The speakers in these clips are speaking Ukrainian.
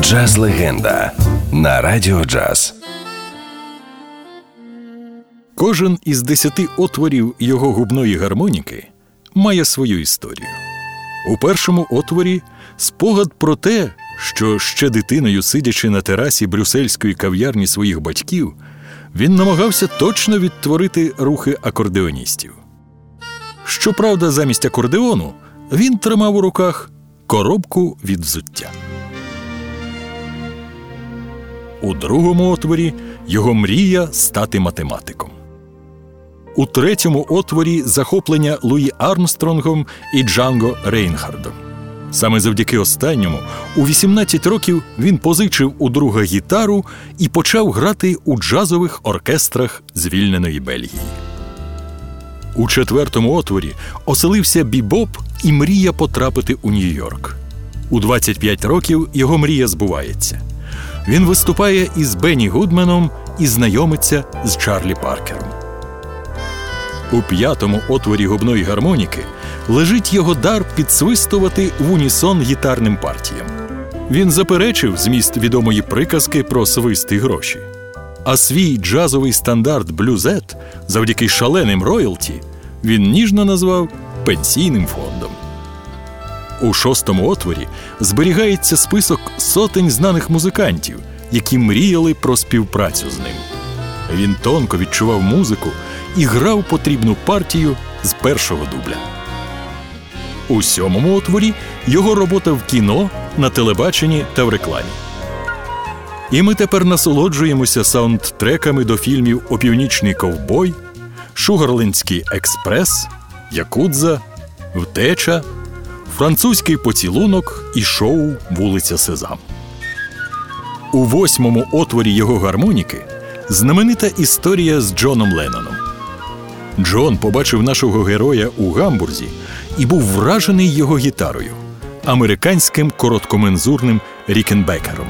Джаз легенда на радіо джаз. Кожен із десяти отворів його губної гармоніки має свою історію. У першому отворі спогад про те, що ще дитиною, сидячи на терасі брюссельської кав'ярні своїх батьків, він намагався точно відтворити рухи акордеоністів. Щоправда, замість акордеону він тримав у руках коробку від взуття. У другому отворі його мрія стати математиком. У третьому отворі захоплення Луї Армстронгом і Джанго Рейнхардом. Саме завдяки останньому, у 18 років він позичив у друга гітару і почав грати у джазових оркестрах звільненої Бельгії. У четвертому отворі оселився бібоп і мрія потрапити у Нью-Йорк. У 25 років його мрія збувається. Він виступає із Бенні Гудменом і знайомиться з Чарлі Паркером. У п'ятому отворі губної гармоніки лежить його дар підсвистувати в унісон гітарним партіям. Він заперечив зміст відомої приказки про свист і гроші. А свій джазовий стандарт блюзет завдяки шаленим роялті він ніжно назвав пенсійним фондом. У шостому отворі зберігається список сотень знаних музикантів, які мріяли про співпрацю з ним. Він тонко відчував музику і грав потрібну партію з першого дубля. У сьомому отворі його робота в кіно, на телебаченні та в рекламі. І ми тепер насолоджуємося саундтреками до фільмів Опівнічний ковбой, Шугарлинський експрес, Якудза, Втеча, Французький поцілунок і шоу Вулиця Сезам. У восьмому отворі його гармоніки знаменита історія з Джоном Ленноном. Джон побачив нашого героя у гамбурзі і був вражений його гітарою американським короткомензурним Рікенбекером.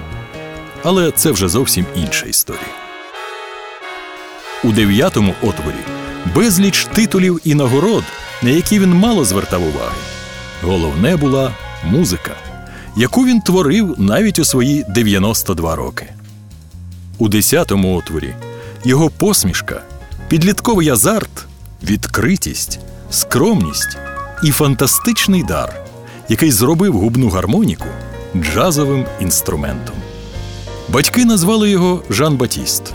Але це вже зовсім інша історія. У дев'ятому отворі безліч титулів і нагород, на які він мало звертав уваги. Головне була музика, яку він творив навіть у свої 92 роки. У десятому отворі його посмішка, підлітковий азарт, відкритість, скромність і фантастичний дар, який зробив губну гармоніку джазовим інструментом. Батьки назвали його Жан Батіст.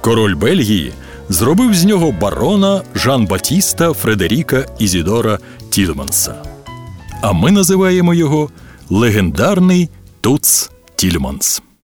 Король Бельгії зробив з нього барона Жан Батіста Фредеріка Ізідора Тільманса. А ми називаємо його легендарний Туц Тільманс.